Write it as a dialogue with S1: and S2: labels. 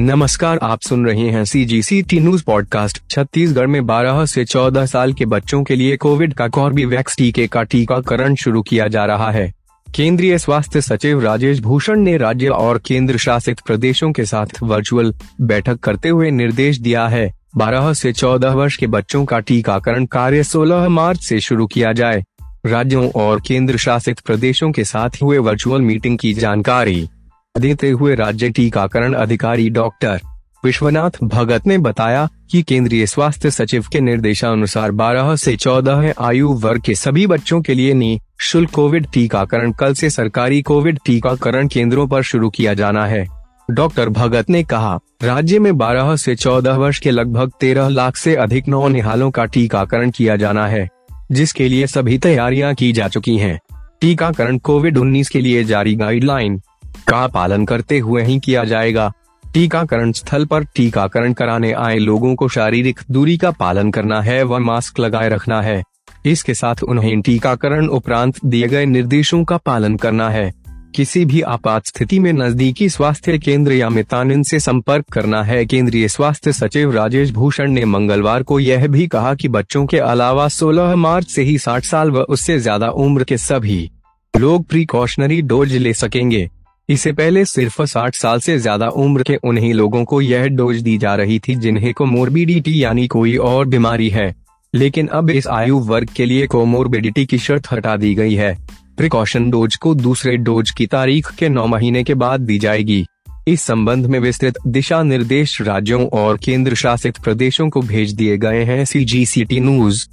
S1: नमस्कार, आप सुन रहे हैं C G C T news podcast Chhattisgarh में 12 से 14 साल के बच्चों के लिए कोविड का कॉर्बीवैक्स टीके का टीकाकरण शुरू किया जा रहा है। केंद्रीय स्वास्थ्य सचिव राजेश भूषण ने राज्य और केंद्र शासित प्रदेशों के साथ वर्चुअल बैठक करते हुए निर्देश दिया है 12 से 14 वर्ष के बच्चों का टीकाकरण कार्य 16 मार्च से शुरू किया जाए। राज्यों और केंद्र शासित प्रदेशों के साथ हुए वर्चुअल मीटिंग की जानकारी देते हुए राज्य टीकाकरण अधिकारी डॉक्टर विश्वनाथ भगत ने बताया कि केंद्रीय स्वास्थ्य सचिव के निर्देशानुसार 12 से 14 आयु वर्ग के सभी बच्चों के लिए निःशुल्क कोविड टीकाकरण कल से सरकारी कोविड टीकाकरण केंद्रों पर शुरू किया जाना है डॉक्टर भगत ने कहा, राज्य में 12 से 14 वर्ष के लगभग 13 लाख से अधिक नौ निहालों का टीकाकरण किया जाना है, जिसके लिए सभी तैयारियाँ की जा चुकी हैं। टीकाकरण कोविड 19 के लिए जारी गाइडलाइन का पालन करते हुए ही किया जाएगा। टीकाकरण स्थल पर टीकाकरण कराने आए लोगों को शारीरिक दूरी का पालन करना है व मास्क लगाए रखना है। इसके साथ उन्हें टीकाकरण उपरांत दिए गए निर्देशों का पालन करना है। किसी भी आपात स्थिति में नजदीकी स्वास्थ्य केंद्र या मितानिन से संपर्क करना है। केंद्रीय स्वास्थ्य सचिव राजेश भूषण ने मंगलवार को यह भी कहा कि बच्चों के अलावा 16 मार्च से ही 60 साल व उससे ज़्यादा उम्र के सभी लोग प्रिकॉशनरी डोज ले सकेंगे। इससे पहले सिर्फ़ 60 साल से ज़्यादा उम्र के उन्हीं लोगों को यह डोज दी जा रही थी जिन्हें कोमोरबिडिटी यानी कोई और बीमारी है। लेकिन अब इस आयु वर्ग के लिए कोमोरबिडिटी की शर्त हटा दी गई है। प्रिकॉशन डोज को दूसरे डोज की तारीख के नौ महीने के बाद दी जाएगी। इस संबंध में विस्तृत दिशा निर्देश राज्यों और केंद्र शासित प्रदेशों को भेज दिए गए हैं। सी टी न्यूज़